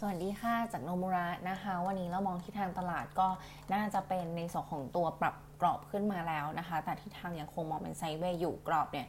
สวัสดีค่ะ จากโนมุระนะคะ วันนี้เรามองที่ทางตลาดก็น่าจะเป็นในส่วนของตัวปรับกรอบขึ้นมาแล้วนะคะ แต่ที่ทางยังคงมองเป็นไซด์เวย์อยู่กรอบเนี่ย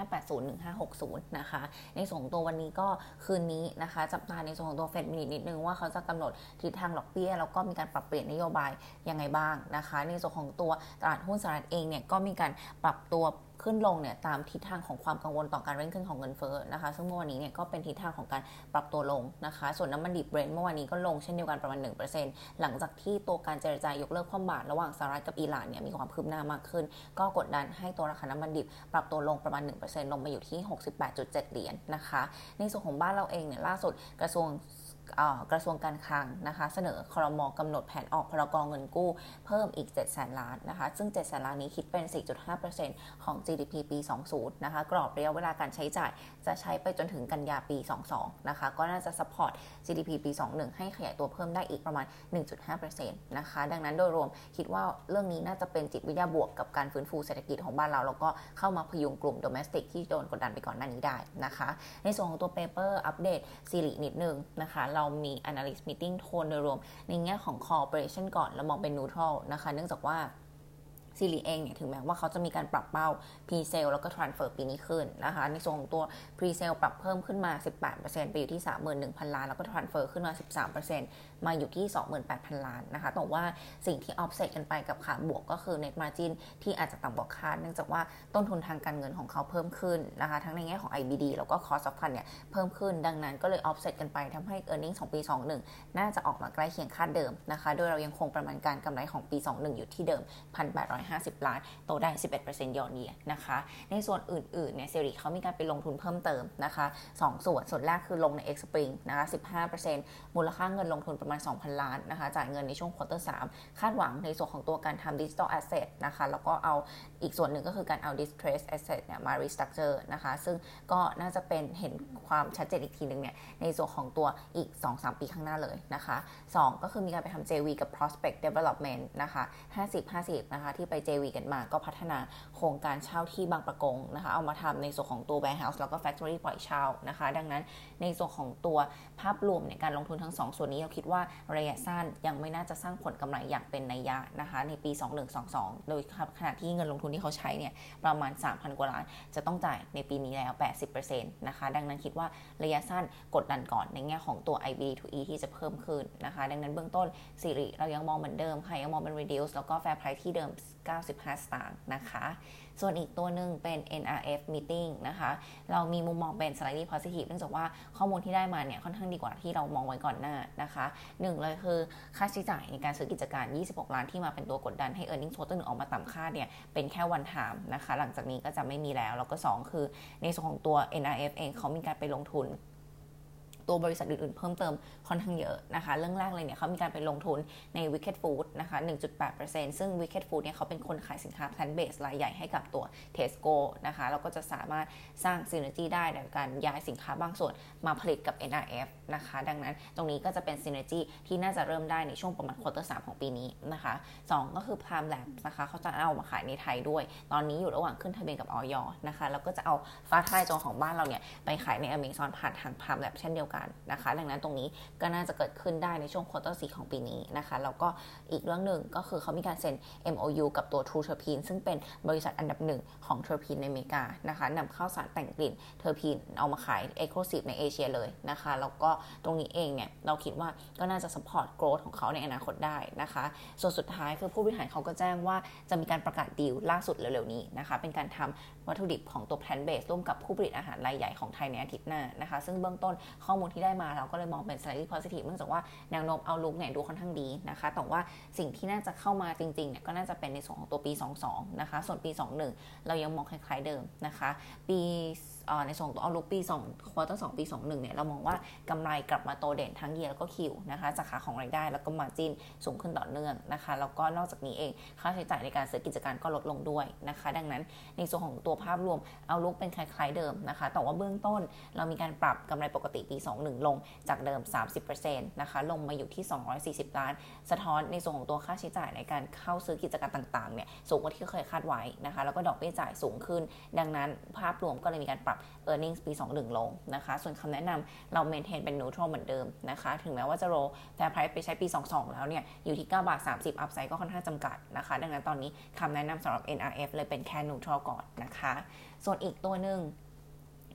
1580 1560 นะคะ ในส่วนของตัววันนี้ก็คืนนี้นะคะ จับตาในส่วนของตัวเฟดมินินิดนึงว่าเขาจะกำหนดทิศทางดอกเบี้ย แล้วก็มีการปรับเปลี่ยนนโยบายยังไงบ้างนะคะ ในส่วนของตัวตลาดหุ้นสหรัฐเองเนี่ยก็มีการปรับตัว ขึ้นลงเนี่ยตามทิศทางของความกังวลต่อการเร่งขึ้นของเงินเฟ้อนะคะ ซึ่งเมื่อวานนี้เนี่ยก็เป็นทิศทางของการปรับตัวลงนะคะ ส่วนน้ำมันดิบเบรนท์เมื่อวานนี้ก็ลงเช่นเดียวกันประมาณ 1%หลังจากที่ตัวการเจรจายกเลิกความบาตรระหว่างสหรัฐกับอิหร่านเนี่ยมีความคืบหน้ามากขึ้น ก็กดดันให้ตัวราคาน้ำมันดิบปรับตัวลงประมาณ 1%ลงมาอยู่ที่ 68.7 เหรียญนนะคะ ในส่วนของบ้านเราเองเนี่ยล่าสุดกระทรวง กระทรวงการคลังนะคะ เสนอครมกำหนดแผนออกพรกองเงินกู้เพิ่มอีก7แสนล้านนะคะ ซึ่ง7แสนล้านนี้คิดเป็น 4.5%ของ GDP ปี 20 นะคะ กรอบระยะเวลาการใช้จ่ายจะใช้ไปจนถึงกันยาปี 22 นะคะ ก็น่าจะ support GDP ปี 21 ให้ขยายตัวเพิ่มได้อีกประมาณ 1.5%นะคะ ดังนั้นโดยรวมคิดว่าเรื่องนี้น่าจะเป็นจิตวิทยาบวกกับการฟื้นฟูเศรษฐกิจของบ้านเราแล้วก็เข้ามาพยุงกลุ่ม domestic ที่โดนกดดันไปก่อนหน้านี้ได้นะคะ ในส่วนของตัว paper อัปเดตซีรีนิดนึงนะคะเรามี analyst meeting โทนโดยรวม ในแง่ของ corporation ก่อนเรามองเป็น neutral นะคะ เนื่องจากว่า ซีรีเองเนี่ยถึงแม้ว่าเขาจะมีการปรับเป้า pre sale แล้วก็ transfer ปีนี้ขึ้นนะคะ ในส่วนของตัว pre sale ปรับเพิ่มขึ้นมา 18%ไปอยู่ที่ 31,000 ล้าน แล้วก็ transfer ขึ้นมา 13%มาอยู่ที่ 28,000 ล้านนะคะ แต่ว่าสิ่งที่ offset กันไปกับขาบวกก็คือ net margin ที่อาจจะต่ำกว่าคาด เนื่องจากว่าต้นทุนทางการเงินของเขาเพิ่มขึ้นนะคะ ทั้งในแง่ของ IBD แล้วก็ cost of fund เนี่ยเพิ่มขึ้น ดังนั้นก็เลย offset กันไปทำให้ earnings ของปี 21 น่าจะออกมาใกล้เคียงคาดเดิมนะคะ โดยเรายังคงประมาณการกำไรของปี 21 อยู่ที่เดิม 1,800 150 ล้าน โตได้ 11%ยอดเยียนะคะ ในส่วนอื่นๆเนี่ยเซรีเขามีการไปลงทุนเพิ่มเติมนะคะ 2 ส่วน ส่วนแรกคือลงใน X Spring นะคะ 15%มูลค่าเงินลงทุนประมาณ 2,000 ล้านนะคะ จ่ายเงินในช่วง quarter 3คาดหวังในส่วนของตัวการทำ digital asset นะคะ แล้วก็เอาอีกส่วนหนึ่งก็คือการเอา distressed asset เนี่ยมา restructure นะคะ ซึ่งก็น่าจะเป็นเห็นความชัดเจนอีกทีหนึ่งเนี่ยในส่วนของตัวอีก 2-3 ปีข้างหน้าเลยนะคะ 2 ก็คือมีการไปทำ JV กับ prospect development นะคะ 50-50 นะคะที่ไป JV กันมา ก็พัฒนาโครงการเช่าที่บางประกงนะคะ เอามาทำในส่วนของตัว warehouse แล้วก็ factory ปล่อยเช่านะคะ ดังนั้นในส่วนของตัวภาพรวมในการลงทุนทั้ง 2 ส่วนนี้เราคิดว่าระยะสั้นยังไม่น่าจะสร้างผลกำไรอย่างเป็นนัยยะนะคะ ในปี 2122 โดยขณะที่เงินลงทุนที่เขาใช้เนี่ยประมาณ 3,000 กว่าล้าน จะต้องจ่ายในปีนี้แล้ว 80%นะคะ ดังนั้นคิดว่าระยะสั้นกดดันก่อนในแง่ของตัว IB to E ที่จะเพิ่มขึ้นนะคะ ดังนั้นเบื้องต้นสิริเรายังมองเหมือนเดิมค่ะยังมองเป็น reduce แล้วก็ fair price ที่เดิม95 สตางค์นะคะ ส่วนอีกตัวหนึ่งเป็น NRF meeting นะคะ เรามีมุมมองเป็น slightly positive เนื่องจากว่าข้อมูลที่ได้มาเนี่ยค่อนข้างดีกว่าที่เรามองไว้ก่อนหน้านะคะหนึ่งเลยคือค่าใช้จ่ายในการซื้อกิจการ 26 ล้านที่มาเป็นตัวกดดันให้ earning total ออกมาต่ำคาดเนี่ยเป็นแค่วันถามนะคะ หลังจากนี้ก็จะไม่มีแล้ว แล้วก็ 2 คือในส่วนของตัว NRF เองเขามีการไปลงทุน ตัวบริษัทอื่นๆ เพิ่มเติมค่อนข้างเยอะนะคะ เรื่องแรกเลยเนี่ยเขามีการไปลงทุนใน Wicked Food นะคะ 1.8%ซึ่ง Wicked Food เนี่ยเขาเป็นคนขายสินค้า plant based รายใหญ่ให้กับตัว Tesco นะคะแล้วก็จะสามารถสร้างซีเน e r จีได้โดยการย้ายสินค้าบางส่วนมาผลิตกับ NRF นะคะ ดังนั้นตรงนี้ก็จะเป็นซีเน e r จีที่น่าจะเริ่มได้ในช่วงประมาณควอเตอร์สของปีนี้นะคะ2ก็คือ Prime Lab นะคะเขาจะเอามาขายในไทยด้วย ตอนนี้อยู่ระหว่างขึ้นทะเบียนกับออยนะคะแล้วก็จะเอาฟ้าทลายจองของบ้านเราเนี่ยไปขายในอเมซอนผ่านทาง Prime Lab เช่นเดียวกันนะคะ ดังนั้นตรงนี้ก็น่าจะเกิดขึ้นได้ในช่วงควอเตอร์สของปีนี้นะคะแล้วก็อีกเรื่องหนึ่งก็คือเขามีการเซ็น MOU กับตัว True t e r p e n ซึ่งเป็นบริษัทอันดับหนึ่งของ Terpene ในอเมริกานะคะนำเข้าสารแต่งกลิ่น Terpene เอามาขาย Exclusive ในเอเชียเลยนะคะแล้วก็ตรงนี้เองเนี่ยเราคิดว่าก็น่าจะ support growth ของเขาในอนาคตได้นะคะ ส่วนสุดท้ายคือผู้บริหารเขาก็แจ้งว่าจะมีการประกาศดีลล่าสุดเร็วๆนี้นะคะ เป็นการทำวัตถุดิบของตัว plant based ร่วมกับผู้ผลิตอาหารรายใหญ่ของไทยในอาทิตย์หน้านะคะ ซึ่งเบื้องต้นข้อมูลที่ได้มาเราก็เลยมองเป็น slightly positive เนื่องจากว่าแนวโน้ม outlook เนี่ยดูค่อนข้างดีนะคะ แต่ว่าสิ่งที่น่าจะเข้ามาจริงๆเนี่ยก็น่าจะเป็นในส่วนของตัวปี 22 นะคะ ส่วนปี 21 เรายังมองคล้ายๆเดิมนะคะ ปีในส่วนตัว outlook ปี2 quarter 2ปี 21 เนี่ยเรามองว่ากำไรกลับมาโตเด่นทั้งเยียแล้วก็คิวนะคะจากขาของรายได้แล้วก็มาจินสูงขึ้นต่อเนื่องนะคะ แล้วก็นอกจากนี้เองค่าใช้จ่ายในการซื้อกิจการก็ลดลงด้วยนะคะ ดังนั้นในส่วนของตัวภาพรวมเอาลุกเป็นคล้ายๆเดิมนะคะ แต่ว่าเบื้องต้นเรามีการปรับกำไรปกติปี21 ลงจากเดิม 30%นะคะลงมาอยู่ที่ 240 ล้าน สะท้อนในส่วนของตัวค่าใช้จ่ายในการเข้าซื้อกิจการต่างๆเนี่ยสูงกว่าที่เคยคาดไว้นะคะแล้วก็ดอกเบี้ยจ่ายสูงขึ้น ดังนั้นภาพรวมก็เลยมีการปรับรับ e a r n i n g ปี 21 ลงนะคะส่วนคำแนะนำเรา maintain เป็น neutral เหมือนเดิมนะคะถึงแม้ว่าจะโร fair price ไปใช้ปี 22 แล้วเนี่ยอยู่ที่9บาท30 upside ก็ค่อนข้างจำกัดนะคะ ดังนั้นตอนนี้คำแนะนำสำหรับ NRF เลยเป็นแค่ neutral ก่อนนะคะ ส่วนอีกตัวหนึ่ง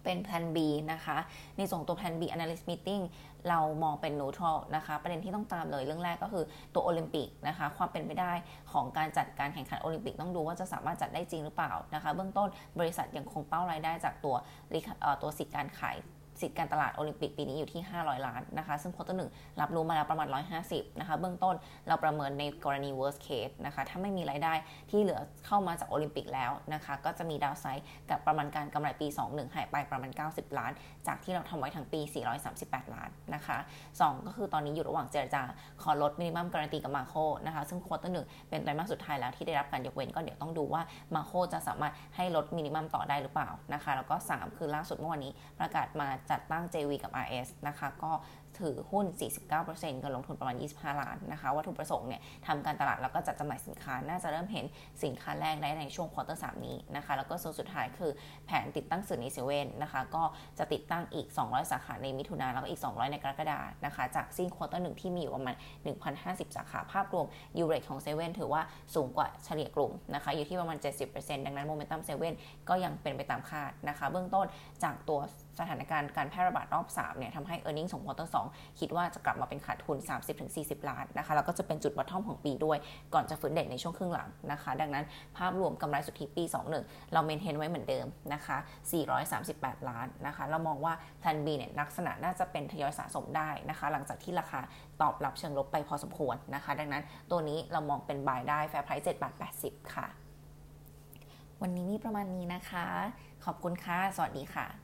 เป็นแพนบีนะคะในส่วนตัว plan B analyst meeting เรามองเป็น neutral นะคะ ประเด็นที่ต้องตามเลยเรื่องแรกก็คือตัวโอลิมปิกนะคะ ความเป็นไปได้ของการจัดการแข่งขันโอลิมปิกต้องดูว่าจะสามารถจัดได้จริงหรือเปล่านะคะ เบื้องต้นบริษัทยังคงเป้ารายได้จากตัวตัวสิทธิการขาย สิทธิ์การตลาดโอลิมปิกปีนี้อยู่ที่ 500 ล้านนะคะ ซึ่ง quarter หนึ่งรับรู้มาแล้วประมาณ 150 นะคะ เบื้องต้นเราประเมินในกรณี worst case นะคะ ถ้าไม่มีรายได้ที่เหลือเข้ามาจากโอลิมปิกแล้วนะคะ ก็จะมี downside กับประมาณการกำไรปี 21 หายไปประมาณ 90 ล้าน จากที่เราทำไว้ทั้งปี 438 ล้านนะคะ 2 ก็คือตอนนี้อยู่ระหว่างเจรจาขอลด minimum guarantee กับ MACO นะคะ ซึ่ง quarter หนึ่งเป็นไตรมาสสุดท้ายแล้วที่ได้รับการยกเว้นก็เดี๋ยวต้องดูว่า MACO จะสามารถให้ลด minimum ต่อได้หรือเปล่านะคะ แล้วก็ 3 คือล่าสุดเมื่อวานนี้ประกาศมาจัดตั้ง JV กับ RS นะคะ ก็ถือหุ้น 49%เงินลงทุนประมาณ 25 ล้านนะคะ วัตถุประสงค์เนี่ยทำการตลาดแล้วก็จัดจำหน่ายสินค้า น่าจะเริ่มเห็นสินค้าแรกได้ในช่วง quarter 3นี้นะคะ แล้วก็ส่วนสุดท้ายคือแผนติดตั้งสื่อในเซเว่นนะคะ ก็จะติดตั้งอีก 200 สาขาในมิถุนาแล้วก็อีก 200 ในกรกฎานะคะ จากสิ้น quarter หนึ่งที่มีอยู่ประมาณ 1,050 สาขา ภาพรวม U-rate ของเซเว่นถือว่าสูงกว่าเฉลี่ยกลุ่มนะคะ อยู่ที่ประมาณ 70%ดังนั้นโมเมนตัมเซเว่นก็ยังเป็นไปตามคาดนะคะ เบื้องต้นจากตัวสถานการณ์การแพร่ระบาดรอบ3เนี่ยทำให้ e a r n i n g ของ quarter 2 คิดว่าจะกลับมาเป็นขาดทุน 30-40 ล้านนะคะแล้วก็จะเป็นจุด bottom ของปีด้วย ก่อนจะฟื้นเด่นในช่วงครึ่งหลังนะคะ ดังนั้นภาพรวมกำไรสุทธิปี 21 เรา maintain ไว้เหมือนเดิมนะคะ 438 ล้านนะคะ เรามองว่าแพลน B เนี่ยลักษณะน่าจะเป็นทยอยสะสมได้นะคะ หลังจากที่ราคาตอบรับเชิงลบไปพอสมควรนะคะ ดังนั้นตัวนี้เรามองเป็น buy ได้ fair price 7บาท80 ค่ะ วันนี้มีประมาณนี้นะคะ ขอบคุณค่ะ สวัสดีค่ะ